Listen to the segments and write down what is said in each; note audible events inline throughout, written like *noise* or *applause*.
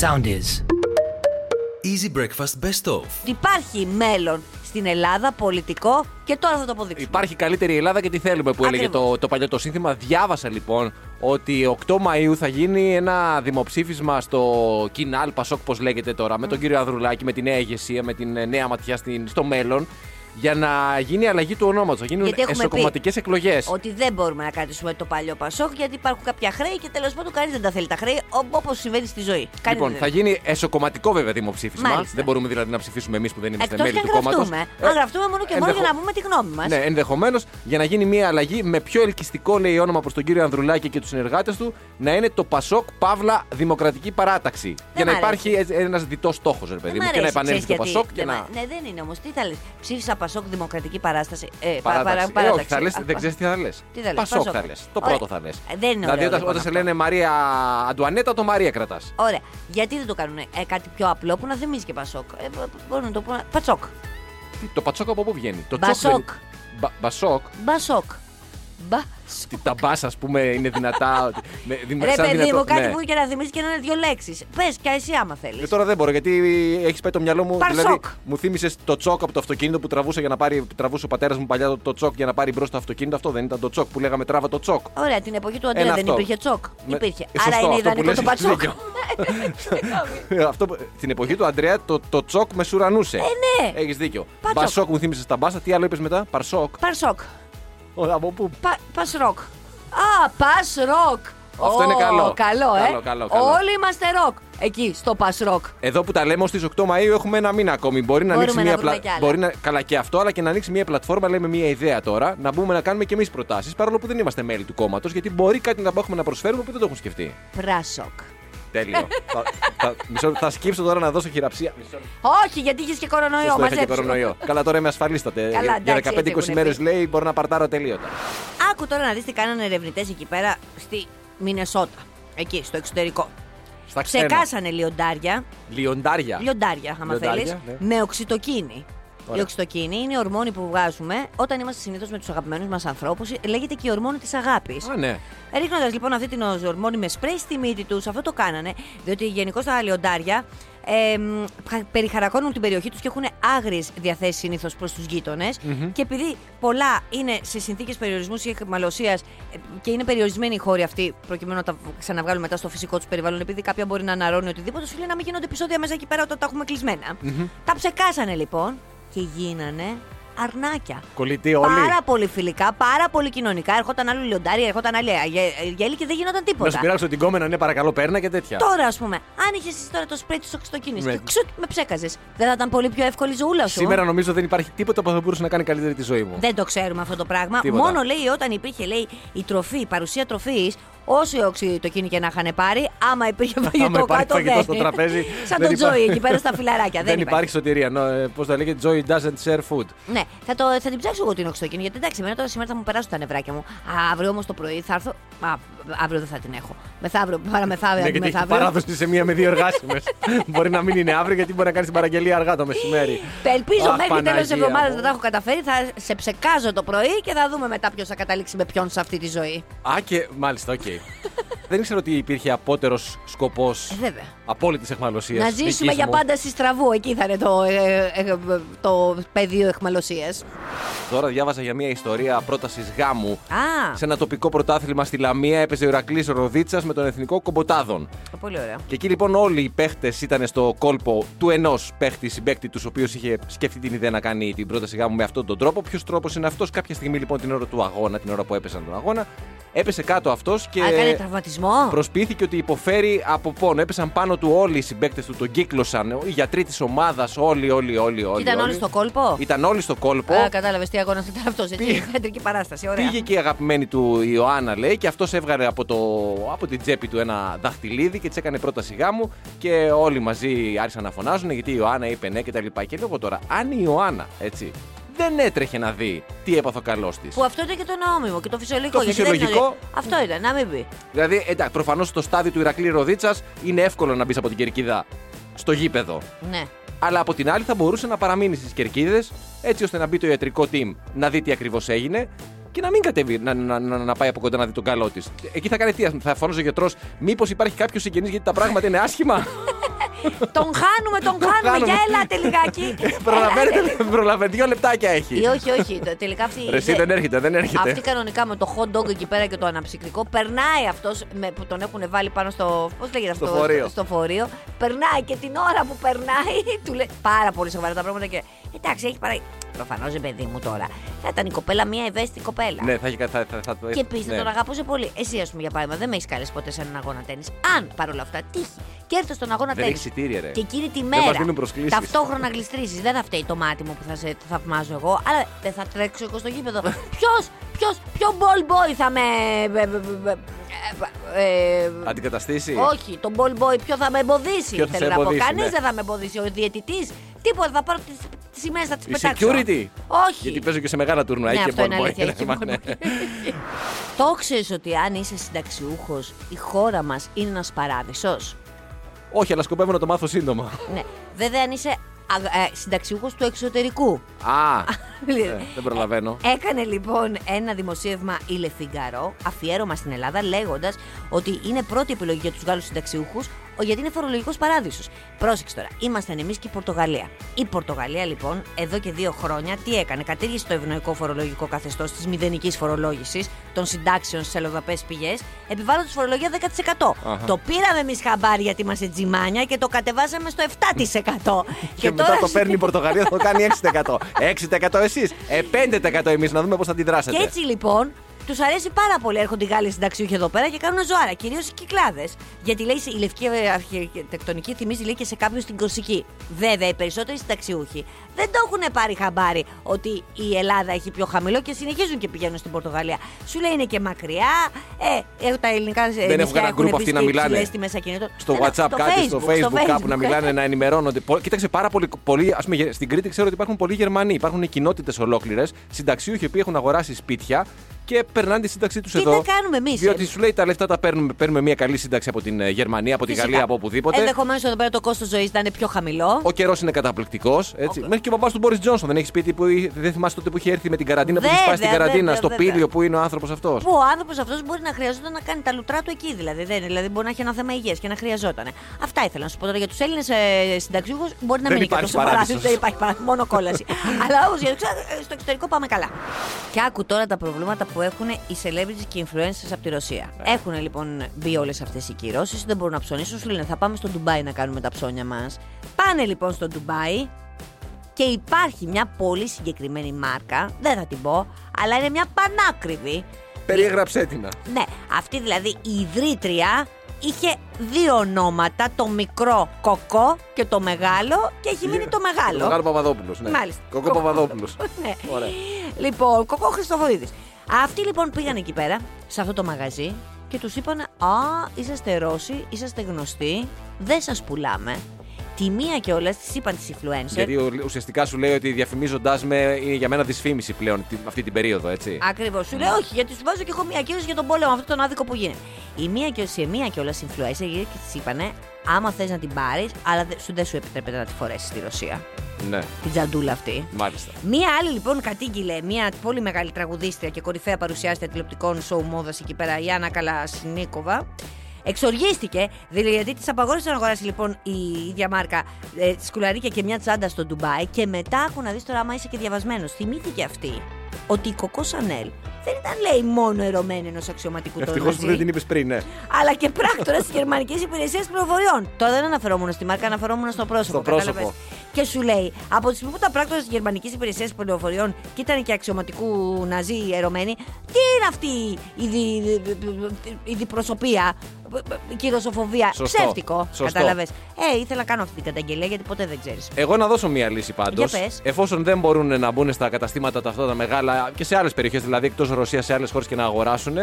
Sound is. Easy Breakfast Best Of. Υπάρχει μέλλον στην Ελλάδα, πολιτικό, και τώρα θα το αποδείξουμε. Υπάρχει καλύτερη Ελλάδα και τι θέλουμε που έλεγε Ακριβώς. το, το παλιό το σύνθημα. Διάβασα λοιπόν ότι 8 Μαΐου θα γίνει ένα δημοψήφισμα στο Κινάλ Πασόκ, πώ λέγεται τώρα, με τον κύριο Ανδρουλάκη, με τη νέα ηγεσία, με την ε, νέα ματιά στην, στο μέλλον, για να γίνει αλλαγή του ονόματος. Θα γίνουν Γιατί έχουμε εσωκομματικές εκλογές. Ότι δεν μπορούμε να κρατήσουμε το παλιό Πασόκ γιατί υπάρχουν κάποια χρέη και τέλος πάντων κανείς δεν τα θέλει τα χρέη όπως συμβαίνει στη ζωή. Κανείς Λοιπόν, δεν θα γίνει εσωκομματικό βέβαια δημοψήφισμα. Μάλιστα. Δεν μπορούμε δηλαδή να ψηφίσουμε εμείς που δεν είμαστε Εκτός μέλη και του αν κόμματος. γραφτούμε. αν γραφτούμε μόνο και μόνο για να πούμε τη γνώμη μας. Ναι, ενδεχομένως για να γίνει μια αλλαγή με πιο ελκυστικό λέει όνομα προς τον κύριο Ανδρουλάκη και τους συνεργάτες του να είναι το Πασόκ Παύλα Δημοκρατική Παράταξη. για να μ' υπάρχει ένας διτός στόχος, ρε παιδί μου, και να επανέλθει το Πασόκ και δεν, να. μ' Ναι, δεν είναι όμως. Τι θα λες. Ψήφισα Πασόκ Δημοκρατική Παράσταση. Ε, πα- Παράταξη. παρά- Ε, όχι, θα λες, Α, δεν ξέρεις τι θα λες. Τι θα λες, Πασόκ Πασόκ. θα λες. Το Ωραία. πρώτο θα λες. Ε, δεν είναι Δηλαδή ωραίο, όταν, λοιπόν, όταν σε αυτό. λένε Μαρία Αντουανέτα, το Μαρία κρατάς. Ωραία. Γιατί δεν το κάνουν ε, κάτι πιο απλό που να θυμίζει και Πασόκ. Ε, μπορούν να το πούνε. Πατσόκ. Το πατσόκ από πού βγαίνει; Το τσόκ Μπασόκ. δεν- Μπα- Μπασόκ. Μπασόκ. Μπα. Τι- Τα μπάσα, ας πούμε, είναι δυνατά. ότι- με- δη- Ρε σαν παιδί δυνατό- μου, κάτι ναι. που και να θυμίζει και να είναι δύο λέξεις. Πες και εσύ άμα θέλεις. Ε, τώρα δεν μπορώ γιατί έχεις πάει το μυαλό μου. Παρσόκ. Δηλαδή, μου θύμισες το τσόκ από το αυτοκίνητο που τραβούσε για να πάρει. Τραβούσε ο πατέρας μου παλιά το, το τσόκ για να πάρει μπρος το αυτοκίνητο. Αυτό δεν ήταν το τσόκ που λέγαμε τράβα το τσόκ. Ωραία, την εποχή του Αντρέα Ένα δεν αυτό. υπήρχε τσόκ. Με- Υπήρχε. Ε, Άρα σωστό, είναι αυτό που ιδανικό λες το έχεις πατσόκ. δίκιο. *laughs* Αυτό, που- στην εποχή του Αντρέα το, το τσόκ μεσουρανούσε. Ε, ναι. Έχεις δίκιο. Πατσόκ. Μπασόκ μου θύμισες τα μπάσα. Τι άλλο είπες μετά; Παρσόκ. Παρσόκ. Ω, Από πού; Πα, πας ροκ. Α, πας ροκ. Αυτό είναι Ω, καλό. Καλό, ε. Καλό, καλό, καλό. Όλοι είμαστε ροκ. Εκεί, στο πας ροκ. Εδώ που τα λέμε ως τις 8 Μαΐου έχουμε ένα μήνα ακόμη. Μπορεί να Μπορούμε ανοίξει να μια βρούμε κι άλλα. Μπορεί να... Καλά και αυτό, αλλά και να ανοίξει μια πλατφόρμα, λέμε μια ιδέα τώρα, να μπούμε να κάνουμε και εμείς προτάσεις. Παρόλο που δεν είμαστε μέλη του κόμματος, γιατί μπορεί κάτι να έχουμε να προσφέρουμε που δεν το έχουν σκεφτεί. Πράσοκ. Τέλειο. θα, θα, μισό, θα σκύψω τώρα να δώσω χειραψία. Μισό, Όχι, γιατί είχες και κορονοϊό. Σωστό, είχα και μαζέψου. κορονοϊό. Καλά, τώρα είμαι ασφαλίστατε. Καλά, Για εντάξει, έτσι 15-20 έχουν μέρες πει. λέει μπορώ να παρτάρω τελείωτα. Άκου τώρα να δεις τι κάνανε ερευνητές εκεί πέρα στη Μινεσότα. Εκεί, στο εξωτερικό. Στα ξένα. Ξεκάσανε λιοντάρια. Λιοντάρια. Λιοντάρια, άμα Λιοντάρια, θέλεις. ναι. Με οξυτοκίνη. Ωραία. Η οξυτοκίνη είναι η ορμόνη που βγάζουμε όταν είμαστε συνήθως με τους αγαπημένους μας ανθρώπους. Λέγεται και η ορμόνη της αγάπης. Α, ναι. Ρίχνοντας λοιπόν αυτή την ορμόνη με σπρέι στη μύτη τους, αυτό το κάνανε, διότι γενικώς τα λιοντάρια ε, μ, χα- περιχαρακώνουν την περιοχή τους και έχουν άγριες διαθέσεις συνήθως προς τους γειτονε Και επειδή πολλά είναι σε συνθήκες περιορισμού ή εχμαλωσία και είναι περιορισμένοι οι χώροι αυτοί, προκειμένου να τα ξαναβγάλουν μετά στο φυσικό τους περιβάλλον, επειδή κάποια μπορεί να αναρρώνει οτιδήποτε, σου λέει να μην γίνονται επεισόδια μέσα εκεί πέρα όταν τα έχουμε κλεισμένα. Τα ψεκάσανε λοιπόν και γίνανε αρνάκια. Κολλητοί όλοι. Πάρα πολύ φιλικά, πάρα πολύ κοινωνικά. Έρχονταν άλλο λιοντάρι, έρχονταν άλλη αγε- γέλη και δεν γινόταν Να σου τίποτα. πειράξω την κόμενα, ναι, παρακαλώ, παίρνα και τέτοια. Τώρα, ας πούμε, αν είχες εσύ τώρα το σπρέι τη οξυτοκίνη Ναι. και ξουτ, με ψέκαζες, δεν θα ήταν πολύ πιο εύκολη η ζωούλα σου; Σήμερα νομίζω δεν υπάρχει τίποτα που θα μπορούσε να κάνει καλύτερη τη ζωή μου. Δεν το ξέρουμε αυτό το πράγμα. Τίποτα. Μόνο λέει όταν υπήρχε λέει, η τροφή, η παρουσία τροφής, όσο οξυτοκίνη και να είχαν πάρει, άμα υπήρχε φαγητό υπάρχει κάτω. φαγητό δεν. στο τραπέζι, *laughs* Σαν δεν τον Τζόι υπάρχει. εκεί πέρα στα φιλαράκια. Δεν υπάρχει σωτηρία. Πώς τα λέγεται, Joy doesn't share food. Ναι, θα, το, θα την ψάξω εγώ την οξυτοκίνη. Γιατί εντάξει, εμένα τώρα σήμερα θα μου περάσουν τα νευράκια μου. Αύριο όμως το πρωί θα έρθω. Α, αύριο δεν θα την έχω. Μεθαύριο, παραμεθαύριο, Ναι, γιατί έχει μεθαύριο. παράδοση σε μία με δύο εργάσιμες. *laughs* μπορεί να μην είναι αύριο γιατί μπορεί να κάνει την παραγγελία αργά το μεσημέρι. Ελπίζω Αχ, μέχρι τέλος τη Παναγία εβδομάδας μου. να τα έχω καταφέρει. Θα σε ψεκάζω το πρωί και θα δούμε μετά ποιος θα καταλήξει με ποιον σε αυτή τη ζωή. Α, και μάλιστα, οκ. Δεν ήξερα ότι υπήρχε απώτερος σκοπός Ε, βέβαια. Απόλυτης αιχμαλωσίας. Να ζήσουμε για πάντα στη Στραβού. Εκεί θα είναι το, ε, ε, το πεδίο εχμαλωσίας. Τώρα διάβαζα για μια ιστορία πρότασης γάμου. Α, Σε ένα τοπικό πρωτάθλημα στη Λαμία έπαιζε ο Ηρακλής Ροδίτσας με τον εθνικό Κομποτάδων. πολύ ωραία. Και εκεί λοιπόν όλοι οι παίχτες ήταν στο κόλπο του ενός παίχτη συμπαίκτη τους, ο οποίος είχε σκεφτεί την ιδέα να κάνει την πρόταση γάμου με αυτόν τον τρόπο. Ποιος τρόπος είναι αυτός, κάποια στιγμή λοιπόν την ώρα του αγώνα, την ώρα που έπεσαν τον αγώνα, έπεσε κάτω αυτός και. Α, έκανε τραυματισμό; Προσποιήθηκε ότι υποφέρει από πόνο. Έπεσαν πάνω του όλοι οι συμπαίκτες του, τον κύκλωσαν. Οι γιατροί της ομάδας, όλοι, όλοι, όλοι. όλοι Ήταν όλοι στο κόλπο; Ήταν όλοι στο κόλπο. Α, κατάλαβες τι αγώνα ήταν αυτός. Έτσι, Πήγε. θεατρική παράσταση. Ωραία. Πήγε και η αγαπημένη του Ιωάννα, λέει, και αυτός έβγαλε από, το, από την τσέπη του ένα δαχτυλίδι και της έκανε πρόταση γάμου. Και όλοι μαζί άρχισαν να φωνάζουν γιατί η Ιωάννα είπε ναι και τα λοιπά. Και λέω τώρα, αν η Ιωάννα, έτσι, δεν έτρεχε να δει τι έπαθε ο καλός της. Που αυτό ήταν και το νόμιμο και το φυσιολογικό. Το γιατί δεν φυσιολογικό. είναι- Αυτό ήταν, να μην πει. Δηλαδή, εντάξει, προφανώς στο στάδιο του Ηρακλή Ροδίτσας είναι εύκολο να μπεις από την κερκίδα στο γήπεδο. Ναι. Αλλά από την άλλη θα μπορούσε να παραμείνει στις κερκίδες έτσι ώστε να μπει το ιατρικό team να δει τι ακριβώς έγινε και να μην κατέβει να, να, να, να πάει από κοντά να δει τον καλό της. Εκεί θα κάνει τι, θα φώναζε ο γιατρός, Μήπως υπάρχει κάποιος συγγενής γιατί τα πράγματα είναι άσχημα; *laughs* τον χάνουμε, τον χάνουμε. χάνουμε. Για ελάτε λιγάκι. Προλαβαίνετε, προλαβαίνετε, δύο λεπτάκια έχει. Ή όχι, όχι. το- Τελικά αυτή. Ρε, εσύ δεν έρχεται, δεν έρχεται. Αυτή κανονικά με το hot dog εκεί πέρα και το αναψυκτικό περνάει αυτός που τον έχουν βάλει πάνω στο. Πώς λέγεται Στο αυτό, φορείο. στο φορείο. Περνάει και την ώρα που περνάει του λέει πάρα πολύ σοβαρά τα πράγματα και. Εντάξει, έχει παρά. Προφανώ, παιδί μου τώρα. Θα ήταν η κοπέλα μια ευαίσθητη κοπέλα. Ναι, θα έχει κα- θα, θα, θα, το Και επίση ναι. τον αγαπούσε πολύ. Εσύ, α πούμε, για παράδειγμα, δεν με έχει καλέσει ποτέ σε έναν αγώνα τέννη. Αν παρόλα αυτά τύχει και έρθει στον αγώνα Δεν τέννη. έχει εισιτήρια, ρε. Και εκείνη τη Δεν μέρα μας δίνουν προσκλήσεις. ταυτόχρονα γλιστρήσει. Δεν θα φταίει το μάτι μου που θα σε θαυμάζω εγώ, αλλά δεν θα τρέξω εγώ στο γήπεδο. Ποιο, ποιο, ποιο ball boy θα με. ε, ε, Αντικαταστήσει. όχι, τον ball boy ποιο θα με εμποδίσει. Ποιο θα Θέλω σε να πω. εμποδίσει, Κανεί ναι. δεν θα με εμποδίσει. Ο διαιτητή. Τίποτα. Θα πάρω τι σημαίε, θα τις Η πετάξω. security. Όχι. Γιατί παίζω και σε μεγάλα τουρνουά. Ναι, έχει αυτό και είναι ball boy. αλήθεια. έχει Μα, ball ναι. boy. Το ξέρεις ότι αν είσαι συνταξιούχος, η χώρα μας είναι ένας παράδεισος; Όχι, αλλά σκοπεύω να το μάθω σύντομα. Ναι. Βέβαια, αν είσαι συνταξιούχος του εξωτερικού. Α, ε, *laughs* δεν προλαβαίνω. Έκανε λοιπόν ένα δημοσίευμα η Le Figaro, αφιέρωμα στην Ελλάδα, λέγοντας ότι είναι πρώτη επιλογή για τους Γάλλους συνταξιούχους, γιατί είναι φορολογικός παράδεισος. Πρόσεξε τώρα, ήμασταν εμείς και η Πορτογαλία. Η Πορτογαλία λοιπόν, εδώ και δύο χρόνια, τι έκανε, κατήργησε το ευνοϊκό φορολογικό καθεστώς της μηδενικής φορολόγησης των συντάξεων στις αλλοδαπές πηγές, επιβάλλοντας φορολογία 10%. Αχα. Το πήραμε εμείς χαμπάρι γιατί είμαστε τζιμάνια και το κατεβάσαμε στο 7%. Και, μετά το παίρνει η Πορτογαλία, θα το κάνει 6%. 6% *laughs* εσείς. Ε, 5% εμείς, να δούμε πώς θα αντιδράσετε. Και έτσι λοιπόν τους αρέσει πάρα πολύ. Έρχονται οι Γάλλοι συνταξιούχοι εδώ πέρα και κάνουν ζωάρα. Κυρίως οι κυκλάδες. Γιατί λέει η λευκή αρχιτεκτονική θυμίζει λέει και σε κάποιους την Κορσική. Βέβαια, οι περισσότεροι συνταξιούχοι δεν το έχουν πάρει χαμπάρι ότι η Ελλάδα έχει πιο χαμηλό και συνεχίζουν και πηγαίνουν στην Πορτογαλία. Σου λέει είναι και μακριά. Ε, ε, τα ελληνικά Δεν έχουν κανένα group αυτοί να μιλάνε. τιμές ακινήτων. Στο Ε, WhatsApp κάτι, στο Facebook, κάπου να ε. μιλάνε, να ενημερώνονται. Πο- Κοίταξε πάρα πολύ. πολύ ας πούμε, στην Κρήτη ξέρω ότι υπάρχουν πολλοί Γερμανοί. Υπάρχουν κοινότητες ολόκληρες, συνταξιούχοι που έχουν αγοράσει σπίτια και περνάνε τη σύνταξή τους Τι εδώ. θα κάνουμε εμείς, Διότι εμείς. σου λέει τα λεφτά τα παίρνουμε, παίρνουμε μια καλή σύνταξη από την ε, Γερμανία, από τη Γαλλία, από οπουδήποτε. Ενδεχομένως εδώ πέρα το κόστος ζωής να είναι πιο χαμηλό. Ο καιρός είναι καταπληκτικός. Μέχρι και ο παπάς του Μπόρι Τζόνσον δεν έχεις σπίτι που είχε- δεν θυμάσαι τότε που είχε έρθει με την καραντίνα, που είχε σπάσει την Βέβαια, καραντίνα βέβαια, στο βέβαια. πύλιο που είναι ο άνθρωπος αυτός. Που ο άνθρωπος αυτός μπορεί να χρειαζόταν να κάνει τα λουτρά του εκεί, δηλαδή. Δεν, είναι. δηλαδή μπορεί να έχει ένα θέμα υγείας και να χρειαζόταν. Αυτά ήθελα να σου πω τώρα για τους Έλληνες ε, συνταξιούχους. Μπορεί να Δεν μην είναι και υπάρχει τόσο παράδεισος. Δεν υπάρχει παράδεισος, μόνο κόλαση. *laughs* Αλλά όμως για το ξέρω, ε, στο εξωτερικό πάμε καλά. Και άκου τώρα τα προβλήματα που έχουν οι celebrities και οι influencers από τη Ρωσία. Ναι. Έχουν λοιπόν μπει όλες αυτές οι κυρώσεις, δεν μπορούν να ψωνίσουν. Σου λένε θα πάμε στο Ντουμπάι να κάνουμε τα ψώνια μας. Πάνε λοιπόν στο Ντουμπάι, και υπάρχει μια πολύ συγκεκριμένη μάρκα, δεν θα την πω, αλλά είναι μια πανάκριβη. Περιέγραψέ την. Ναι, αυτή δηλαδή η ιδρύτρια είχε δύο ονόματα, το μικρό Κοκό και το μεγάλο και έχει μείνει το μεγάλο. Μεγάλο Παπαδόπουλος. Ναι. Μάλιστα. Κοκό Παπαδόπουλος. *laughs* ναι. Ωραία. Λοιπόν, Κοκό Χριστοφορίδης. Αυτοί λοιπόν πήγαν εκεί πέρα, σε αυτό το μαγαζί και τους είπαν «Α, είσαστε Ρώσοι, είσαστε γνωστοί, δεν σας πουλάμε». Τη μία και όλα τη είπαν τις influencer. Γιατί ο- ουσιαστικά σου λέει ότι διαφημίζοντάς με είναι για μένα δυσφήμιση πλέον τη- αυτή την περίοδο, έτσι. Ακριβώς. Σου λέει όχι, γιατί σου βάζω και εγώ μία κύρωση για τον πόλεμο, αυτό τον άδικο που γίνεται. Η μία και σε μία και όλα influencer γύρω και τη είπανε, άμα θες να την πάρεις, αλλά δε- σου δεν σου επιτρέπεται να τη φορέσεις στη Ρωσία. Ναι, Την τζαντούλα αυτή. μάλιστα. Μία άλλη λοιπόν κατήγγειλε, μία πολύ μεγάλη τραγουδίστρια και κορυφαία παρουσιάστρια τηλεοπτικών σοου μόδας εκεί πέρα, η Άννα Καλασνίκοβα. Εξοργίστηκε, δηλαδή γιατί της απαγόρευσε να αγοράσει λοιπόν η ίδια μάρκα ε, σκουλαρίκια και μια τσάντα στο Ντουμπάι και μετά άκου να δεις τώρα άμα είσαι και διαβασμένος. Θυμήθηκε αυτή ότι η Κοκό Σανέλ δεν ήταν λέει μόνο ερωμένη ενό αξιωματικού του Ευτυχώ που δεν την είπε πριν, ναι. αλλά και πράκτορα τη Γερμανική Υπηρεσία Πληροφοριών. Τώρα δεν αναφερόμουν στη μάρκα, αναφερόμουν στο πρόσωπο. Στο πρόσωπο. κατάλαβες. Και σου λέει, από τη στιγμή που τα πράκτορα τη Γερμανική Υπηρεσία Πληροφοριών και ήταν και αξιωματικού ναζί ερωμένοι, τι είναι αυτή η, δι, η διπροσωπεία, η κυρωσοφοβία. Σωστό. Ψεύτικο. Σωστό. Κατάλαβες. Ε, ήθελα να κάνω αυτή την καταγγελία γιατί ποτέ δεν ξέρεις. Εγώ να δώσω μία λύση πάντως. Για πες. Εφόσον δεν μπορούν να μπουν στα καταστήματα τα αυτά τα μεγάλα και σε άλλες περιοχές, δηλαδή εκτός Ρωσίας, σε άλλες χώρες και να αγοράσουν,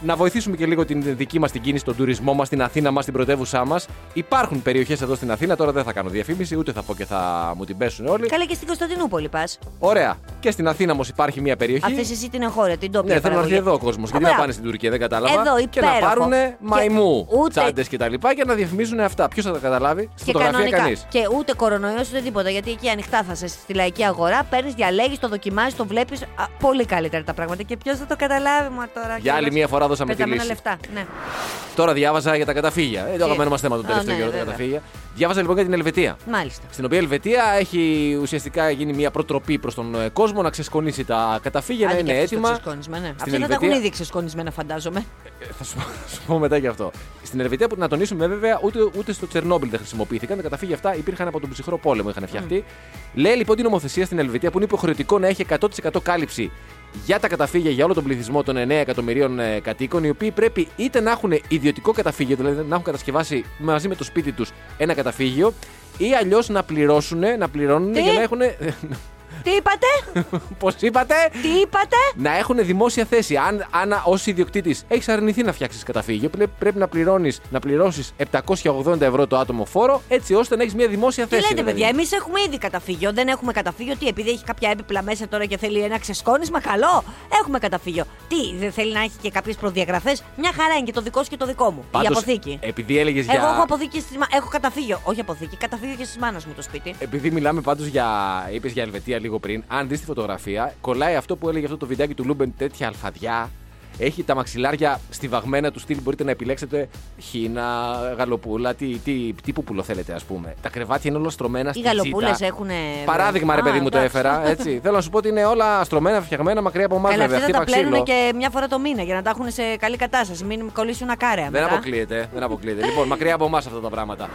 να βοηθήσουμε και λίγο την δική μας την κίνηση, τον τουρισμό μας, την Αθήνα μας, την πρωτεύουσά μας. Υπάρχουν περιοχές εδώ στην Αθήνα, τώρα δεν θα κάνω διαφήμιση, ούτε θα πω και θα μου την πέσουν όλοι. Καλά και στην Κωνσταντινούπολη πας. Ωραία. Και στην Αθήνα όμως υπάρχει μία περιοχή. Αφήσει εσύ την εγχώρια, την τόπια. Ναι, θέλω να έρθει παραγωγή. εδώ ο κόσμος. Α, Γιατί να μπράβο. πάνε στην Τουρκία, δεν κατάλαβα. Εδώ, και να υπέροχο. πάρουν Και μαϊμού, ούτε- τσάντες και τα λοιπά και να διαφημίζουν αυτά. Ποιος θα τα καταλάβει, στη Και φωτογραφία κανονικά. κανείς. Και ούτε κορονοϊός ούτε τίποτα. Γιατί εκεί ανοιχτά θα είσαι στη λαϊκή αγορά, παίρνεις, διαλέγεις, το δοκιμάζεις, το βλέπεις. Πολύ καλύτερα τα πράγματα. Και ποιος θα το καταλάβει, μα τώρα. Για άλλη κιόλας. μία φορά δώσαμε τη Πεταμένα λύση. λεφτά. Ναι. Τώρα διάβαζα για τα καταφύγια. Ε, το Τι; αγαπημένο μας θέμα του Α, τελευταίου ναι, καιρού, τα βέβαια. καταφύγια. Διάβαζα λοιπόν για την Ελβετία. Μάλιστα. Στην οποία η Ελβετία έχει ουσιαστικά γίνει μια προτροπή προς τον ε, κόσμο να ξεσκονίσει τα καταφύγια, να Άντε είναι και αυτοί στο έτοιμα. ξεσκόνισμα, ναι. Αυτοί Στην θα τα Ελβετία- έχουν ήδη ξεσκονισμένα, φαντάζομαι. Ε, Θα σου, πω- *laughs* θα σου πω μετά γι' αυτό. Στην Ελβετία που να τονίσουμε βέβαια ούτε, ούτε στο Τσερνόμπιλ δεν χρησιμοποιήθηκαν. Τα καταφύγια αυτά υπήρχαν από τον ψυχρό πόλεμο, είχαν φτιαχτεί. Λέει λοιπόν την νομοθεσία στην Ελβετία που είναι υποχρεωτικό να έχει 100% κάλυψη για τα καταφύγια για όλο τον πληθυσμό των 9 εκατομμυρίων ε, κατοίκων, οι οποίοι πρέπει είτε να έχουν ιδιωτικό καταφύγιο, δηλαδή να έχουν κατασκευάσει μαζί με το σπίτι τους ένα καταφύγιο, ή αλλιώς να πληρώσουν, να πληρώνουν Τι; για να έχουν. Τι είπατε, *laughs* Πώς είπατε; τι είπατε; να έχουν δημόσια θέση. Αν, αν ως ιδιοκτήτης έχεις αρνηθεί να φτιάξεις καταφύγιο, πρέ- πρέπει να, πληρώνεις, να πληρώσεις 780 ευρώ το άτομο φόρο, έτσι ώστε να έχεις μια δημόσια Τι θέση. λέτε, ρε παιδί παιδιά, μου. εμείς έχουμε ήδη καταφύγιο. Δεν έχουμε καταφύγιο. Τι, επειδή έχει κάποια έπιπλα μέσα τώρα και θέλει ένα ξεσκόνισμα, καλό. Έχουμε καταφύγιο. Τι, δεν θέλει να έχει και κάποιες προδιαγραφές; Μια χαρά είναι και το δικό σου και το δικό μου. Πάντως, η αποθήκη. Επειδή έλεγες για. Εγώ έχω αποθήκη στη μα... Έχω καταφύγιο. Όχι αποθήκη, καταφύγιο και στις μάνας μου το σπίτι. Επειδή μιλάμε πάντως για. είπες για Ελβετία λίγο πριν, αν δεις τη φωτογραφία, κολλάει αυτό που έλεγε αυτό το βιντεάκι του Λούμπεν, τέτοια αλφαδιά. Έχει τα μαξιλάρια στιβαγμένα του στυλ. Μπορείτε να επιλέξετε χήνα, γαλοπούλα, τι, τι, τι πούπουλο θέλετε, ας πούμε. Τα κρεβάτια είναι όλα στρωμένα Οι στη γαλοπούλες τζίτα. έχουν. Παράδειγμα, ρε παιδί μου, το έφερα. Έτσι. Θέλω να σου πω ότι είναι όλα στρωμένα, φτιαγμένα μακριά από εμάς, Καλά, βέβαια. αυτοί θα τα Χτύπα πλένουν ξύλο. και μια φορά το μήνα για να τα έχουν σε καλή κατάσταση. Μην κολλήσουν ακάραια Δεν μετά. αποκλείεται, δεν αποκλείεται. λοιπόν, μακριά από εμάς αυτά τα πράγματα.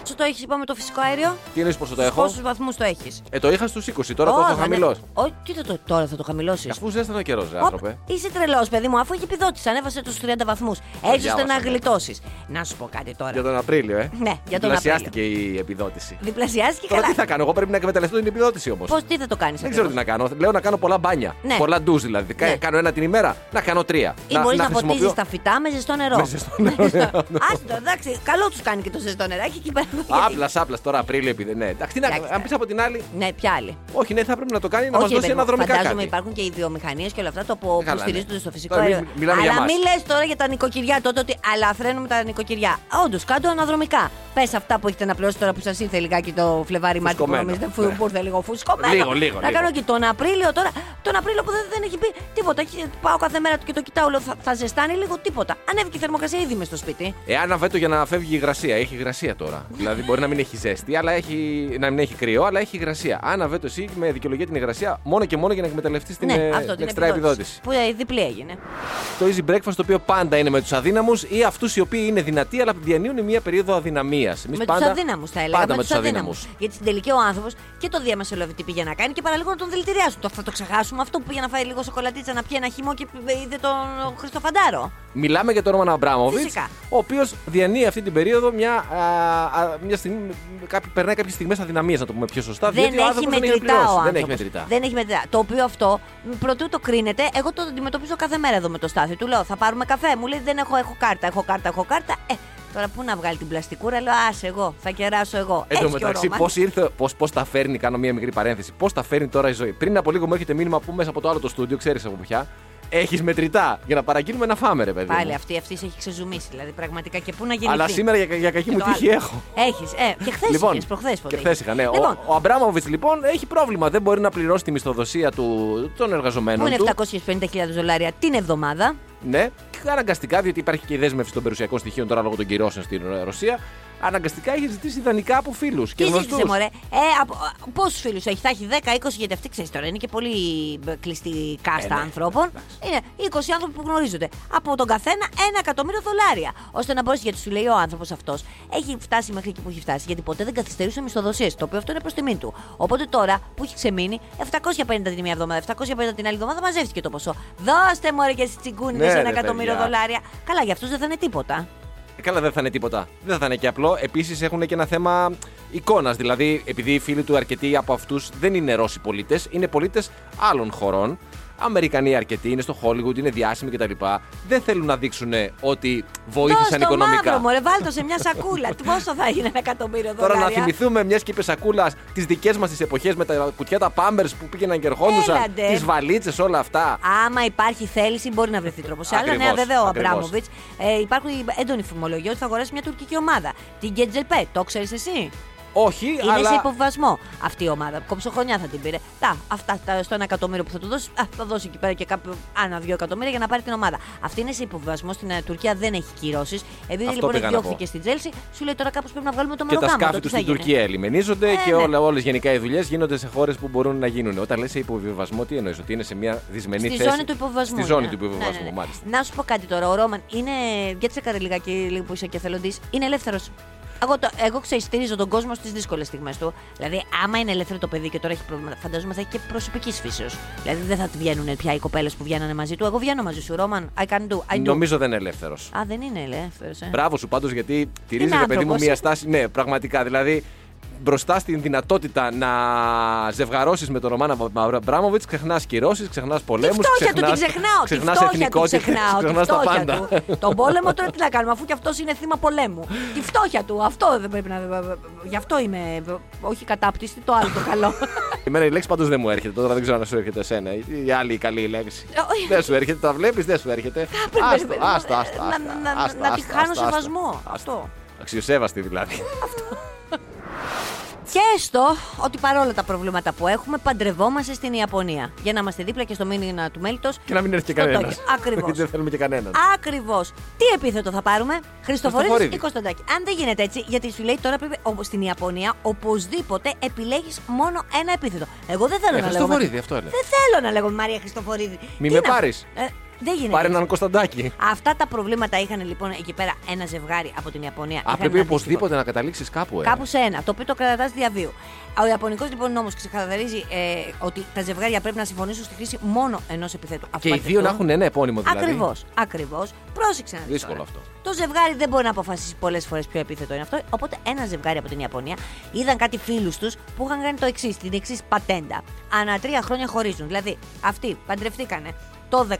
Πόσο το έχεις, είπαμε, το φυσικό αέριο; Τι εννοείς πόσο το έχω; Πόσους βαθμούς το έχεις; Ε, το είχα στους 20, τώρα το έχω χαμηλό. Όχι, τι θα το, τώρα θα το χαμηλώσεις. Αφού ζέστανε ο καιρός, άνθρωπε. Είσαι τρελός, παιδί μου, αφού έχει επιδότηση. Ανέβασε τους 30 βαθμούς. Έτσι ώστε διάβασα, να ναι. γλιτώσεις. Να σου πω κάτι τώρα. Για τον Απρίλιο, ε. Ναι, για τον Διπλασιάστηκε η επιδότηση. Διπλασιάστηκε Τώρα καλά. τι θα κάνω, εγώ πρέπει να εκμεταλλευτώ την επιδότηση όμως. Πώς τι θα το κάνεις. Δεν ξέρω τι να κάνω. Λέω να κάνω πολλά μπάνια. Ναι. Πολλά ντουζ δηλαδή. Κα- Ναι. Κάνω ένα την ημέρα, να κάνω τρία. Ή μπορείς να, χρησιμοποιώ- φωτίζεις τα φυτά με ζεστό νερό. Με ζεστό νερό, ναι. *laughs* Άστο, εντάξει, καλό τους κάνει και το ζεστό νεράκι εκεί πέρα. *laughs* Άπλας, άπλας τώρα Απρίλιο επειδή. Ναι, εντάξει, τι να- Εντάξει, αν πεις από την άλλη. Ναι, ποια άλλη; Όχι, ναι, θα πρέπει να το κάνει να μας Όχι, δώσει παιδί μου, αναδρομικά φαντάζομαι κάτι. υπάρχουν και οι βιομηχανίες και όλα αυτά το που, που Καλά, στηρίζονται ναι. στο φυσικό Τώρα, αέριο. μη- μιλάμε για Αλλά μας. μην λες τώρα για τα νοικοκυριά τότε ότι αλαφραίνουμε τα νοικοκυριά. Όντως, κάτω αναδρομικά. Πες αυτά που έχετε να πληρώσετε τώρα που σας ήρθε λιγάκι το Φλεβάρι Μάρτι που Φουσκωμένο. νομίζετε φου- Ναι. που ήρθε λίγο φουσκωμένο. Λίγο, λίγο, Να λίγο. κάνω και τον Απρίλιο τώρα. Τον Απρίλιο που δεν, δεν έχει πει τίποτα. Έχει- Πάω κάθε μέρα και το κοιτάω, λέω θα, θα ζεστάνει λίγο τίποτα. Ανέβηκε η θερμοκρασία ήδη μες στο σπίτι. Εάν βέτο για να φεύγει η υγρασία. Έχει υγρασία τώρα. *laughs* δηλαδή μπορεί να μην έχει ζέστη, αλλά έχει, να μην έχει κρύο, αλλά έχει υγρασία. Αν βέτο εσύ με δικαιολογία την υγρασία μόνο και μόνο για να εκμεταλλευτείς την, ναι, ε, αυτό την την εξτρά επιδότηση. Που ε, διπλή έγινε. Το easy breakfast το οποίο πάντα είναι με τους αδύναμους ή αυτούς οι οποίοι είναι δυνατοί αλλά διανύουν μια περίοδο αδυναμίας. με τους αδύναμους θα έλεγα. Πάντα με με τους τους αδύναμους. αδύναμους. Γιατί στην τελική ο άνθρωπος και το διαμεσολαβητή πήγε να κάνει και παραλίγο να τον δηλητηριάσουν. Το, θα το ξεχάσουμε αυτό που πήγε να φάει λίγο σοκολατίτσα, να πιει ένα χυμό και είδε τον Χριστοφαντάρο. Μιλάμε για τον Ρόμαν Αμπράμοβιτ, Φυσικά. ο οποίος διανύει αυτή την περίοδο μια, α, α, μια στιγμή, κάποι, περνάει κάποιες στιγμές αδυναμίας, να το πούμε πιο σωστά. Δεν διότι ο έχει άνθρωπος δεν μετρητά πληρώσει. ο Δεν έχει άνθρωπος. μετρητά. Δεν έχει μετρητά. Το οποίο αυτό, προτού το κρίνετε, εγώ το αντιμετωπίζω κάθε μέρα εδώ με το στάθι. Του λέω, θα πάρουμε καφέ. Μου λέει, δεν έχω, έχω κάρτα, έχω κάρτα, έχω κάρτα. Ε, τώρα πού να βγάλει την πλαστικούρα, λέω, άσε εγώ, θα κεράσω εγώ. Εν τω Έτσι και ο μεταξύ, Ρώμαν. πώς ήρθε, πώς πώς τα φέρνει, κάνω μια μικρή παρένθεση, πώς τα φέρνει τώρα η ζωή. Πριν από λίγο μου έρχεται μήνυμα που μέσα από το άλλο το στούντιο, ξέρεις από ποια. Έχεις μετρητά για να παραγγείλουμε να φάμε, ρε παιδί. Πάλι μου. αυτή, αυτής σε έχει ξεζουμίσει. Δηλαδή πραγματικά και πού να γεννηθεί. Αλλά σήμερα για, για κακή Και μου το τύχη άλλο. έχω. Έχεις, ε, και χθες Λοιπόν, είχες, προχθές πότε Και χθε είχα, ναι. Λοιπόν, Ο, ο Αμπράμοβιτς λοιπόν έχει πρόβλημα. Δεν μπορεί να πληρώσει τη μισθοδοσία του, των που εργαζομένων είναι του. 750.000 δολάρια την εβδομάδα. Ναι, και αναγκαστικά, διότι υπάρχει και η δέσμευση των περιουσιακών στοιχείων τώρα λόγω των κυρώσεων στην ε, Ρωσία. Αναγκαστικά έχει ζητήσει ιδανικά από φίλους και Τι γνωστούς. ζήτησε, μωρέ; Ε, από, πόσους φίλους έχει, θα έχει 10-20 γιατί αυτή ξέρεις τώρα. Είναι και πολύ ε, κλειστή κάστα Ε, ναι. ανθρώπων. Είναι 20 άνθρωποι που γνωρίζονται. Από τον καθένα ένα εκατομμύριο δολάρια. Ώστε να μπορέσει, γιατί σου λέει ο άνθρωπος αυτός, έχει φτάσει μέχρι εκεί που έχει φτάσει. Γιατί ποτέ δεν καθυστερούσε μισθοδοσίες. Το οποίο αυτό είναι προς τιμή του. Οπότε τώρα που έχει ξεμείνει, 750 την μία εβδομάδα, 750 την άλλη εβδομάδα μαζεύτηκε το ποσό. Δώστε μου και στι τσιγκούνιδες Ναι, ένα ρε, εκατομμύριο παιδιά. δολάρια. Καλά, για αυτούς δεν θα είναι τίποτα. Ε, Καλά, δεν θα είναι τίποτα. Δεν θα είναι και απλό. Επίσης έχουν και ένα θέμα εικόνας. Δηλαδή, επειδή οι φίλοι του αρκετοί από αυτούς δεν είναι Ρώσοι πολίτες, είναι πολίτες άλλων χωρών. Αμερικανοί αρκετοί, είναι στο Hollywood, είναι διάσημοι κτλ. Δεν θέλουν να δείξουν ότι βοήθησαν Δώσ' το οικονομικά. μαύρο, μωρέ, βάλ το σε μια σακούλα. *laughs* Πόσο θα είναι ένα εκατομμύριο Τώρα δολάρια; να θυμηθούμε μιας και είπε σακούλας τις δικές μας τις εποχές με τα κουτιά τα Pampers που πήγαιναν και ερχόντουσαν. Έλα ντε. Τις βαλίτσες, όλα αυτά. Άμα υπάρχει θέληση, μπορεί να βρεθεί τρόπος. Σε άλλα Ακριβώς, νέα, βέβαια, ο ακριβώς. Αμπράμοβιτς ε, υπάρχουν έντονη φημολογία ότι θα αγοράσει μια τουρκική ομάδα. Την Γκιόζτεπε, το ξέρεις εσύ; Όχι, Είναι αλλά. σε υποβιβασμό αυτή η ομάδα. Κοψοχρονιά θα την πήρε. Τα, αυτά τα, στο ένα εκατομμύριο που θα του δώσει, α, θα δώσει εκεί πέρα και κάποιο άνα δύο εκατομμύρια για να πάρει την ομάδα. Αυτή είναι σε υποβιβασμό. Στην ε, Τουρκία δεν έχει κυρώσεις. Επειδή Αυτό λοιπόν πήγα να εκδιώχθηκε πω. στην Τσέλσι, σου λέει τώρα κάπως πρέπει να βγάλουμε το Και τα μεροκάμα. σκάφη τους στην Τουρκία ελιμενίζονται Ε, και ναι. όλα, όλες γενικά οι δουλειές γίνονται σε χώρες που μπορούν να γίνουν. Όταν λες σε υποβιβασμό, τι εννοείς, ότι είναι σε μια δυσμενή Στη θέση; ζώνη του υποβασμού. Στη ζώνη είναι. του υποβιβασμού, Ναι, ναι, ναι. μάλιστα. Να σου πω κάτι τώρα. Ο Ρόμαν είναι. Για τσεκάρε λιγάκι λίγο που είσαι και θελοντή. Είναι ελεύθερος. Εγώ, το, εγώ ξέρω, στηρίζω τον κόσμο στις δύσκολες στιγμές του. Δηλαδή, άμα είναι ελεύθερο το παιδί και τώρα έχει πρόβλημα, φαντάζομαι θα έχει και προσωπικής φύσεως. Δηλαδή, δεν θα τη βγαίνουν πια οι κοπέλες που βγαίνανε μαζί του. Εγώ βγαίνω μαζί σου, Ρόμαν. I can do. I do. Νομίζω δεν είναι ελεύθερος. Α, δεν είναι ελεύθερος. Ε. Μπράβο σου πάντως γιατί τηρίζει Είναι ρε παιδί μου άνθρωπος. μια στάση. Ναι, πραγματικά. Δηλαδή μπροστά στην δυνατότητα να ζευγαρώσεις με τον Ρωμάνα Μπράμοβιτ, ξεχνάς κυρώσεις, ξεχνάς Τη πολέμου. φτώχεια του την ξεχνάω. Τη Ξεχνάς φτώχεια του εθνικότητα. ξεχνάω. Τη Ξεχνάς τα φτώχεια πάντα. του. Τον πόλεμο τώρα τι να κάνουμε, αφού και αυτός είναι θύμα πολέμου. Τη φτώχεια του. Αυτό δεν πρέπει να. Γι' αυτό είμαι. Όχι κατάπτυστη, το άλλο το καλό. *laughs* Εμένα η λέξη πάντως δεν μου έρχεται. Τώρα δεν ξέρω αν σου έρχεται εσένα. Η άλλη η καλή λέξη. Ε, όχι. δεν σου έρχεται, τα βλέπεις, δεν σου έρχεται. Πρέπει, Άστο, πρέπει, άστο, να- άστο, να- άστο, να- άστο, Να τη άστο, χάνω άστο, σεβασμό. άστο. Αυτό. Αξιοσέβαστη δηλαδή. Και έστω ότι παρόλα τα προβλήματα που έχουμε, παντρευόμαστε στην Ιαπωνία. Για να είμαστε δίπλα και στο μήνυμα του μέλητος. Και να μην έρθει και κανένας. Ακριβώς. *laughs* δεν θέλουμε και κανέναν. Ακριβώς. Τι επίθετο θα πάρουμε, Χριστοφορίδης Χριστοφορίδης. ή Κωνσταντάκη. Αν δεν γίνεται έτσι, γιατί σου λέει τώρα πρέπει ο- στην Ιαπωνία οπωσδήποτε επιλέγεις μόνο ένα επίθετο. Εγώ δεν θέλω Ε, να λέγω. Χριστοφορίδη, αυτό έλεγα. Δεν θέλω να λέγω Μαρία Χριστοφορίδη. Μη Τι με να- πάρεις. Ε, δεν γίνεται. Πάρε έτσι. έναν Κωνσταντάκι. Αυτά τα προβλήματα είχαν λοιπόν εκεί πέρα ένα ζευγάρι από την Ιαπωνία. Α, Είχαν πρέπει ένα αντίστοιχο. οπωσδήποτε να καταλήξεις κάπου, ε. Κάπου σε ένα, το οποίο το κρατάς διαβίου. Ο Ιαπωνικός λοιπόν νόμος ξεκαθαρίζει ε, ότι τα ζευγάρια πρέπει να συμφωνήσουν στη χρήση μόνο ενός επιθέτου. Και οι δύο να έχουν ένα επώνυμο δηλαδή. Ακριβώς. Ακριβώς. Πρόσεξε να δεις Δύσκολο τώρα. αυτό. Το ζευγάρι δεν μπορεί να αποφασίσει πολλές φορές ποιο επίθετο είναι αυτό. Οπότε ένα ζευγάρι από την Ιαπωνία είδαν κάτι φίλους τους που είχαν κάνει το εξής, την εξής πατέντα. Ανά τρία χρόνια χωρίζουν. Δηλαδή αυτοί παντρευτήκανε το 16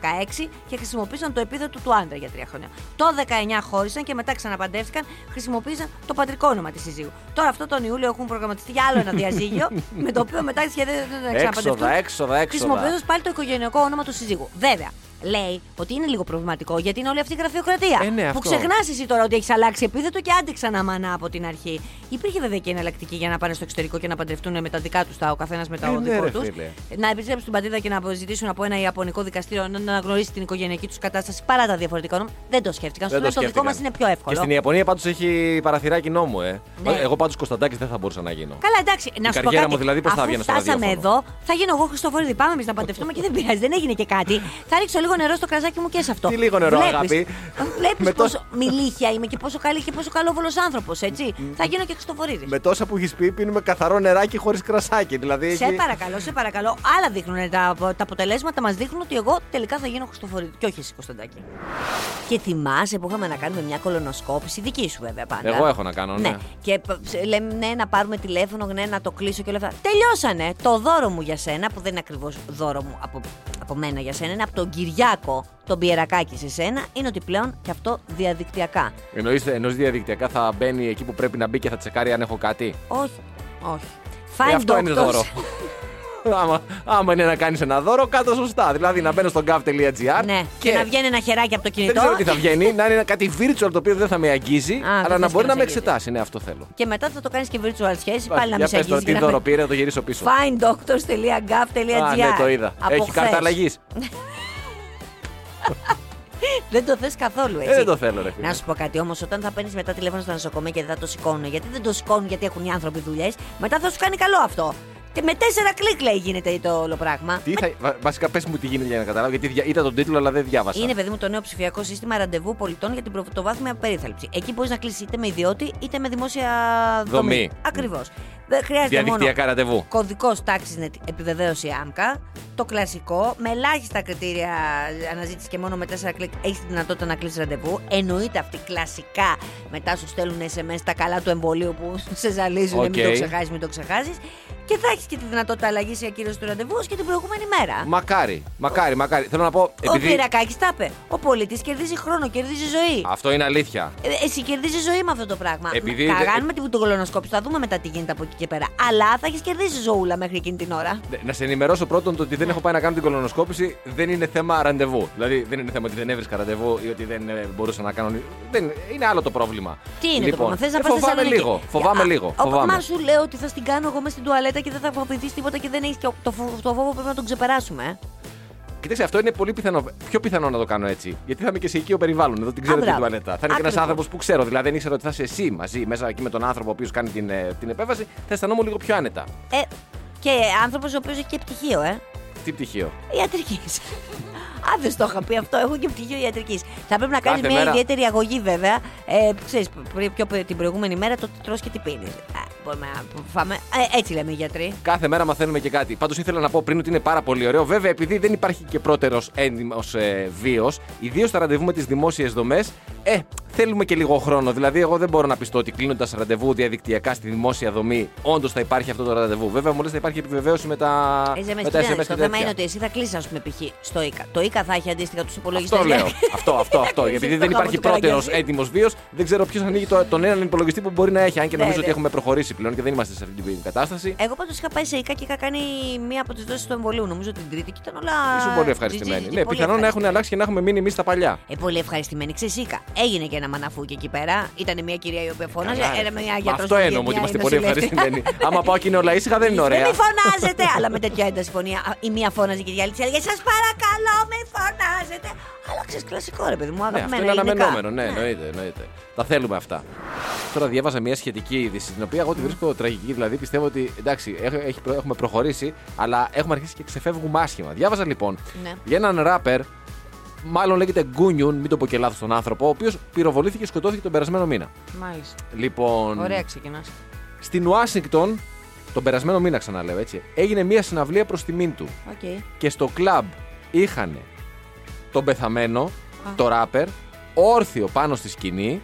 και χρησιμοποίησαν το επίθετο του άντρα για τρία χρόνια. Το 19 χώρισαν και μετά ξαναπαντρεύτηκαν, χρησιμοποίησαν το πατρικό όνομα της συζύγου. Τώρα αυτό τον Ιούλιο έχουν προγραμματιστεί για άλλο ένα διαζύγιο, *laughs* με το οποίο μετά σχεδόν δεν θα ξαναπαντρευτούν. Έξοδα, έξοδα, έξοδα. Χρησιμοποιώντας πάλι το οικογενειακό όνομα του συζύγου. Βέβαια, λέει ότι είναι λίγο προβληματικό γιατί είναι όλη αυτή η γραφειοκρατία. Ε, ναι, που αυτό. ξεχνάς εσύ τώρα ότι έχεις αλλάξει επίθετο και άντε ξανά μανά από την αρχή. Υπήρχε βέβαια και εναλλακτική για να πάνε στο εξωτερικό και να παντρευτούν με τα δικά τους τα ο καθένας με τα Ε, ο ναι, δικό ρε, τους. φίλε. Να επιστρέψουν στην πατρίδα και να αποζητήσουν από ένα Ιαπωνικό δικαστήριο να αναγνωρίσει την οικογενειακή τους κατάσταση παρά τα διαφορετικά όνομα. Δεν το σκέφτηκαν. Σου Δεν λένε το δικό μας σκέφτηκαν. είναι πιο εύκολο. Και στην Ιαπωνία πάντως έχει παραθυράκι νόμο, ε. Ναι. Εγώ πάντως Κωνσταντάκης δεν θα μπορούσα να γίνω. Καλά, εντάξει. Να σου πω καριέρα κάτι. μου δηλαδή πώς θα Αφού έβγαινα στο φτάσαμε ραδιόφωνο; εδώ, θα γίνω εγώ Χριστοφορίδη. Πάμε εμείς να παντρευτούμε και δεν πειράζει, δεν έγινε και κάτι. *laughs* Θα ρίξω λίγο νερό στο κραζάκι μου και σε αυτό. Τι λίγο νερό, αγάπη. Βλέπεις Με πόσο τόσο- μιλήχια είμαι και πόσο καλή και πόσο καλόβολος άνθρωπος, έτσι. Θα γίνω και Χριστοφορίδης. Με τόσα που έχεις πει, πίνουμε καθαρό νεράκι χωρίς κρασάκι. Δηλαδή Σε έχει- παρακαλώ, σε παρακαλώ. Άλλα δείχνουν τα, τα αποτελέσματα, μας δείχνουν ότι εγώ τελικά θα γίνω Χριστοφορίδη. Και όχι εσύ, Κωνσταντάκη. Και θυμάσαι που είχαμε να κάνουμε μια κολονοσκόπηση, δική σου βέβαια πάντα. Εγώ έχω να κάνω, ναι. Και π- σε- λέμε ναι, να πάρουμε τηλέφωνο, ναι, να το κλείσω και όλα αυτά. Τελειώσανε. Το δώρο μου για σένα, που δεν είναι ακριβώς δώρο μου από, από μένα για σένα, είναι από τον Κυριάκο, τον Πιερακάκη σε σένα, είναι ότι πλέον και αυτό διαδικτυακά. Εννοείς, εννοείς διαδικτυακά θα μπαίνει εκεί που πρέπει να μπει και θα τσεκάρει αν έχω κάτι. Όχι, όχι. Ε, Fine αυτό είναι doctors. δώρο. άμα, άμα είναι να κάνεις ένα δώρο, κάτω σωστά. Δηλαδή να μπαίνω στο gov.gr Ναι, και, να βγαίνει ένα χεράκι από το Δεν κινητό. ξέρω τι θα βγαίνει, να είναι ένα κάτι virtual το οποίο δεν θα με αγγίζει, δεν αλλά θες να και μπορεί να να με σε αγγίζει. εξετάσει. Ναι, αυτό θέλω. Και μετά θα το κάνεις και virtual σχέση, πάλι να Για με σε πες τώρα αγγίζει. τι και να δώρο με- πήρε, το γυρίσω πίσω. finedoctors.gov.gr Α, ναι, το είδα. Από Έχει κάρτα χθες. αλλαγής. *laughs* Δεν το θες καθόλου έτσι. Ε, δεν το θέλω, ρε φίλε. Να σου πω κάτι όμως, όταν θα παίρνεις μετά τηλέφωνο στο νοσοκομείο και δεν θα το σηκώνουν, γιατί δεν το σηκώνουν γιατί έχουν οι άνθρωποι δουλειές, μετά θα σου κάνει καλό αυτό. Και με τέσσερα κλικ λέει γίνεται το όλο πράγμα. Τι θα, βα- βασικά πες μου τι γίνεται για να καταλάβω, γιατί δια- είδα τον τίτλο αλλά δεν διάβασα. Είναι, παιδί μου, το νέο ψηφιακό σύστημα ραντεβού πολιτών για την πρωτοβάθμια περίθαλψη. Εκεί μπορείς να κλείσει είτε με ιδιώτη είτε με δημόσια δομή. Δομή. Ακριβώς. Δεν χρειάζεται μόνο Διαδικτυακά ραντεβού. κωδικός τάξης επιβεβαίωση άμκα. Το κλασικό, με ελάχιστα κριτήρια αναζήτηση και μόνο με 4 κλικ έχεις τη δυνατότητα να κλείσεις ραντεβού. Εννοείται αυτή κλασικά. Μετά σου στέλνουν SMS τα καλά του εμβολίου που *laughs* σε ζαλίζουν. Οκ. Μην το ξεχάσεις, μην το ξεχάσεις. Και θα έχεις και τη δυνατότητα αλλαγής ή ακύρωση του ραντεβού ως και την προηγούμενη μέρα. Μακάρι, μακάρι, μακάρι. Θέλω να πω. Ο Επειδή... Πιερρακάκης τα είπε. Ο πολίτης κερδίζει χρόνο, κερδίζει ζωή. Αυτό είναι αλήθεια. Ε, Εσύ κερδίζεις ζωή με αυτό το πράγμα. Επειδή Θα δε- κάνουμε την κολονοσκόπηση, θα δούμε μετά τι γίνεται από εκεί και πέρα. Αλλά θα έχεις κερδίσει ζωούλα μέχρι εκείνη την ώρα. Ναι, Να σε ενημερώσω πρώτον το ότι δεν έχω πάει να κάνω την κολονοσκόπηση δεν είναι θέμα ραντεβού. Δηλαδή δεν είναι θέμα ότι δεν έβρισκα ραντεβού ή ότι δεν ε, μπορούσα να κάνω. Δεν, είναι άλλο το πρόβλημα. Τι είναι το λοιπόν, πρόβλημα, θες να ε, πας στη Φοβάμαι Θεσσαλονίκη. λίγο. Φοβάμαι Α, λίγο. ο- Φοβάμαι. Μα σου λέω ότι θα στην κάνω εγώ μες στην τουαλέτα και δεν θα φοβηθεί τίποτα και δεν έχεις το, το, φο- το φόβο πρέπει να τον ξεπεράσουμε. Ε. Κοίταξε, αυτό είναι πολύ πιθανό. Πιο πιθανό να το κάνω έτσι. Γιατί θα είμαι και σε οικείο περιβάλλον. Εδώ την ξέρω Α, την μπράβο. τουαλέτα. Θα είναι και ένας Ακριβώς. άνθρωπος που ξέρω. Δηλαδή δεν ήξερα ότι θα είσαι εσύ μαζί μέσα εκεί με τον άνθρωπο ο οποίος κάνει την, ε, την επέμβαση. Θα αισθανόμουν λίγο πιο άνετα. Ε, και άνθρωπος ο οποίος έχει και πτυχίο, ε. Τι πτυχίο. Ιατρική. Αν δεν στο είχα πει αυτό, έχω και πτυχίο ιατρικής. Θα πρέπει να κάνεις Κάθε μια μέρα. ιδιαίτερη αγωγή, βέβαια. Ε, ξέρεις, πρι- πιο π- την προηγούμενη μέρα το τι τρως και τι πίνεις. Μπορούμε να φάμε. Ε, έτσι λέμε οι γιατροί. Κάθε μέρα μαθαίνουμε και κάτι. Πάντως ήθελα να πω πριν ότι είναι πάρα πολύ ωραίο. Βέβαια, επειδή δεν υπάρχει και πρώτερος έντιμο ε, βίος, ιδίως στα ραντεβού με τις δημόσιες δομές, ε, θέλουμε και λίγο χρόνο. Δηλαδή, εγώ δεν μπορώ να πιστώ ότι κλείνοντας ραντεβού διαδικτυακά στη δημόσια δομή, όντως θα υπάρχει αυτό το ραντεβού. Βέβαια, μου λε θα υπάρχει επιβεβαίωση με τα, SMS με και τα SMS τέτοια. και Το θέμα τέτοια. είναι ότι εσύ θα κλείσεις, ας πούμε, π.χ. στο ΙΚΑ. Το ΙΚΑ θα έχει αντίστοιχα τους υπολογιστές. Αυτό λέω. αυτό, αυτό, αυτό. Εσύ Επειδή στο δεν χώρο υπάρχει του πρώτερος Καραγκιόζη. έτοιμος βίος, δεν ξέρω ποιος ανοίγει το, τον έναν υπολογιστή που μπορεί να έχει. Αν και Ναι, νομίζω ναι. ότι έχουμε προχωρήσει πλέον και δεν είμαστε σε αυτή την κατάσταση. Εγώ πάντως είχα πάει σε ΙΚΑ και είχα κάνει μία από τις δόσεις του εμβολίου. Νομίζω την τρίτη και ήταν όλα. Ήσουν πολύ ευχαριστημένοι. τζιτζι, Ναι, πολύ πιθανόν να έχουν ευχαριστημένοι. αλλάξει και να έχουμε μείνει εμείς τα παλιά. Ε, πολύ ευχαριστημένη. Ξέρεις, Ίκα. Έγινε και ένα μαναφούκι εκεί πέρα. Ήταν μια κυρία η οποία φώναζε. Καλά, ρε. Era μια Μα γιατρός Αυτό που εννοούμε βγαίνει, ότι είμαστε μια πολύ νοσηλεύτρια. ευχαριστημένοι. *laughs* Άμα πάω και είναι όλα ήσυχα δεν είναι Δεν ωραία. μη φωνάζετε! Αλλά με τέτοια ένταση φωνή. Α, Η μία φώναζε και η άλλη τη έλεγε Σας παρακαλώ, μη φωνάζετε. Αλλά ξέρεις, κλασικό ρε παιδί μου, Ναι, αυτό αγαπημένο. είναι ελληνικά. αναμενόμενο. Ναι, εννοείται, εννοείται. Τα θέλουμε αυτά. Τώρα διάβαζα μια σχετική είδηση, την οποία εγώ τη βρίσκω τραγική. Δηλαδή πιστεύω ότι εντάξει, έχ- έχει προ- έχουμε προχωρήσει, αλλά έχουμε αρχίσει και ξεφεύγουμε άσχημα. Διάβαζα λοιπόν Ναι. για έναν ράπερ, μάλλον λέγεται Γκούνιουν, μην το πω και λάθος τον άνθρωπο, ο οποίος πυροβολήθηκε και σκοτώθηκε τον περασμένο μήνα. Μάλιστα. Λοιπόν, Ωραία ξεκινάς. στην Ουάσιγκτον, τον περασμένο μήνα ξαναλέω έτσι, έγινε μια συναυλία προς τιμήν του. Οκ. και στο κλαμπ είχαν τον πεθαμένο, Α. το ράπερ, όρθιο πάνω στη σκηνή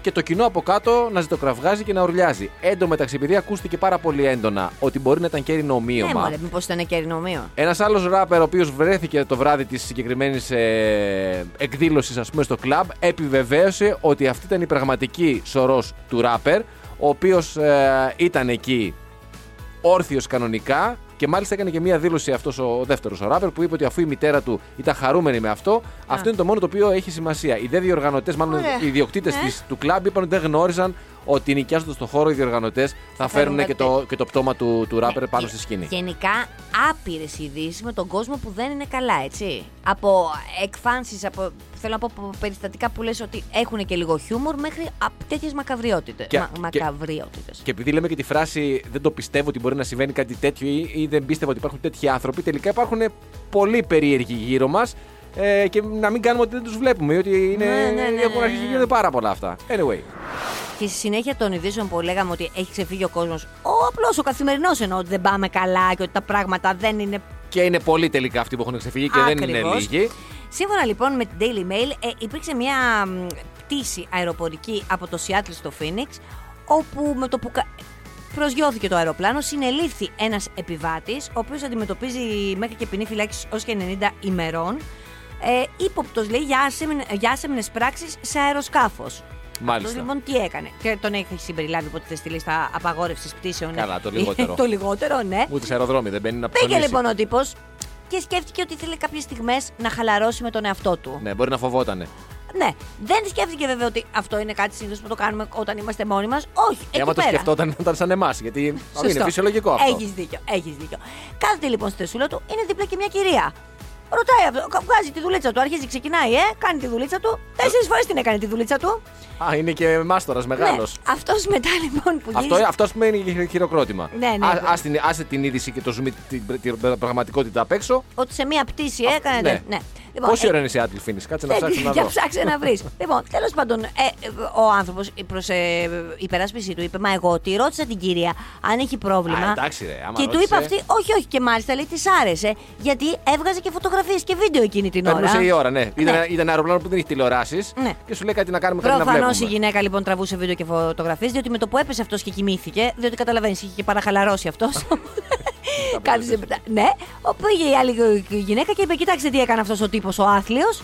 και το κοινό από κάτω να ζητοκραυγάζει και να ουρλιάζει. Εν τω μεταξύ, επειδή ακούστηκε πάρα πολύ έντονα ότι μπορεί να ήταν κέρινο Ναι, ομοίωμα. μωρέ, μήπως ήταν κέρινο ομοίωμα. Ένας άλλος ράπερ, ο οποίος βρέθηκε το βράδυ της συγκεκριμένης ε, εκδήλωσης, ας πούμε, στο κλαμπ, επιβεβαίωσε ότι αυτή ήταν η πραγματική σωρός του ράπερ, ο οποίος ήταν εκεί όρθιος κανονικά και μάλιστα έκανε και μία δήλωση αυτός ο δεύτερος ο ράπερ που είπε ότι αφού η μητέρα του ήταν χαρούμενη με αυτό, αυτό είναι το μόνο το οποίο έχει σημασία. Οι δε διοργανωτές, μάλλον Ωραία. οι ιδιοκτήτε Ναι. του κλαμπ, είπαν ότι δεν γνώριζαν ότι νοικιάζοντα το χώρο οι διοργανωτές θα φέρουν φέρουν και κάτι το, και το πτώμα του, του ράπερ Ναι, πάνω γε- στη σκηνή. Γενικά άπειρες ειδήσει με τον κόσμο που δεν είναι καλά, έτσι. Από εκφάνσεις, από, θέλω να πω από περιστατικά που λες ότι έχουν και λίγο χιούμορ μέχρι τέτοιες μακαβριότητες. Και- Μα, και- μακαβριότητες. Και επειδή λέμε και τη φράση δεν το πιστεύω ότι μπορεί να συμβαίνει κάτι τέτοιο ή, ή δεν πίστευα ότι υπάρχουν τέτοιοι άνθρωποι, τελικά υπάρχουν πολύ περίεργοι γύρω μας ε, και να μην κάνουμε ότι δεν τους βλέπουμε ή ότι είναι, Ναι, ναι, ναι, έχουν ναι, αρχίσει ναι. και γίνονται πάρα πολλά αυτά. Anyway. Και στη συνέχεια των ειδήσεων που λέγαμε ότι έχει ξεφύγει ο κόσμος, ο απλός, ο καθημερινός εννοώ ότι δεν πάμε καλά και ότι τα πράγματα δεν είναι. Και είναι πολλοί τελικά αυτοί που έχουν ξεφύγει και δεν είναι Ακριβώς. λίγοι. Σύμφωνα λοιπόν με την Daily Mail, ε, υπήρξε μια μ, πτήση αεροπορική από το Seattle στο Phoenix, όπου με το που κα- προσγειώθηκε το αεροπλάνο, συνελήφθη ένας επιβάτης, ο οποίος αντιμετωπίζει μέχρι και ποινή φυλάξη ως και 90 ημερών. Ε, ύποπτος λέει για, άσεμνε, για άσεμνες πράξεις σε αεροσκάφος. Μάλιστα. Αυτό λοιπόν τι έκανε. Και τον έχει συμπεριλάβει από τη στη λίστα απαγόρευσης πτήσεων. Καλά, το λιγότερο. *laughs* το λιγότερο, ναι. Ούτε σε αεροδρόμιο δεν μπαίνει να Πήγε ψωνίσει. λοιπόν ο τύπος και σκέφτηκε ότι ήθελε κάποιες στιγμές να χαλαρώσει με τον εαυτό του. Ναι, μπορεί να φοβότανε. Ναι, δεν σκέφτηκε βέβαια ότι αυτό είναι κάτι συνήθως που το κάνουμε όταν είμαστε μόνοι μας. Όχι, Ε, εκεί άμα το πέρα. σκεφτόταν να ήταν σαν εμάς. Γιατί είναι Σωστό. φυσιολογικό αυτό. Έχεις δίκιο, έχεις δίκιο. Κάθεται λοιπόν στη θεσούλα του, είναι δίπλα και μια κυρία. Ρωτάει αυτό, κα- βγάζει τη δουλίτσα του, αρχίζει, ξεκινάει, ε, κάνει τη δουλίτσα του. Τέσσερις φορές την έκανε τη δουλίτσα του. Α, είναι και μάστορας μεγάλος. Ναι, αυτός μετά λοιπόν που Αυτό, γύρισε. αυτός ας πούμε είναι και χειροκρότημα. Ναι, ναι, Α, ναι. ας την, άσε την είδηση και το zoom, την, την πραγματικότητα απ' έξω. Ότι σε μία πτήση Α, έκανε. ναι. Ναι. Ναι. Λοιπόν, Πόση ε, ώρα είναι σε Άτλη Φίνη, κάτσε να ε, ψάξει να Για δω. ψάξε να βρεις. *laughs* λοιπόν, τέλος πάντων, ε, ε, ο άνθρωπος προς ε, υπεράσπιση του είπε: Μα εγώ τη ρώτησα την κυρία αν έχει πρόβλημα. Α, εντάξει, ρε, άμα και του ρώτησε. είπε αυτή: Όχι, όχι, και μάλιστα λέει: Της άρεσε. Γιατί έβγαζε και φωτογραφίες και βίντεο εκείνη την ώρα. Περνούσε η ώρα, ναι. Ήταν, Ναι. ήταν ένα αεροπλάνο που δεν έχει τηλεοράσεις Ναι. και σου λέει κάτι να κάνουμε, κάτι να Προφανώς βλέπουμε. η γυναίκα λοιπόν τραβούσε βίντεο και φωτογραφίες, διότι με το που έπεσε αυτός και κοιμήθηκε, διότι καταλαβαίνεις, είχε και παραχαλαρώσει αυτός. *laughs* Κάθισε μετά. Ναι, όπου πήγε η άλλη γυναίκα και είπε: Κοιτάξτε τι έκανε αυτός ο τύπος ο άθλιος.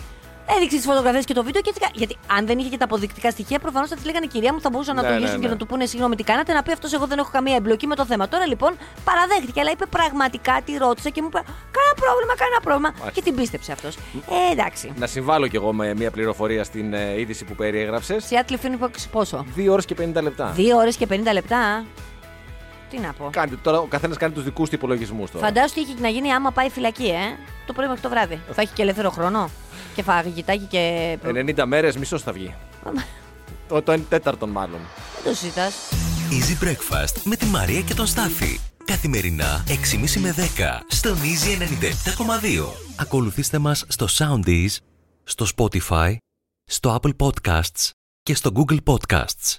Έδειξε τις φωτογραφίες και το βίντεο και έτσι. κα- Γιατί αν δεν είχε και τα αποδεικτικά στοιχεία, προφανώς θα της λέγανε κυρία μου, θα μπορούσαν να Ναι, το ναι, λύσουν και ναι. να του πούνε συγγνώμη τι κάνατε. Να πει αυτός: Εγώ δεν έχω καμία εμπλοκή με το θέμα. Τώρα λοιπόν παραδέχτηκε, αλλά είπε πραγματικά τη ρώτησε και μου είπε: Κάνα πρόβλημα, κάνα πρόβλημα. Και την πίστεψε αυτός. Ε, εντάξει. Να συμβάλλω κι εγώ με μια πληροφορία στην ε, είδηση που περιέγραψες. Σε Άτλη Phoenix πόσο; 2 ώρες και 50 λεπτά. Δύο ώρες και 50 λεπτά. Τι να πω. Κάντε, τώρα ο καθένας κάνει τους δικούς του υπολογισμούς τώρα. Φαντάζομαι τι έχει να γίνει άμα πάει φυλακή, ε. Το πρωί μέχρι το βράδυ. Θα έχει και ελεύθερο χρόνο. Και φαγητάκι και. 90 μέρες, μισός θα βγει. το, το 1 τέταρτον μάλλον. Δεν το συζητά. Easy Breakfast με τη Μαρία και τον Στάφη. Καθημερινά 6.30 με 10 στον Easy 97.2. Ακολουθήστε μας στο Soundees, στο Spotify, στο Apple Podcasts και στο Google Podcasts.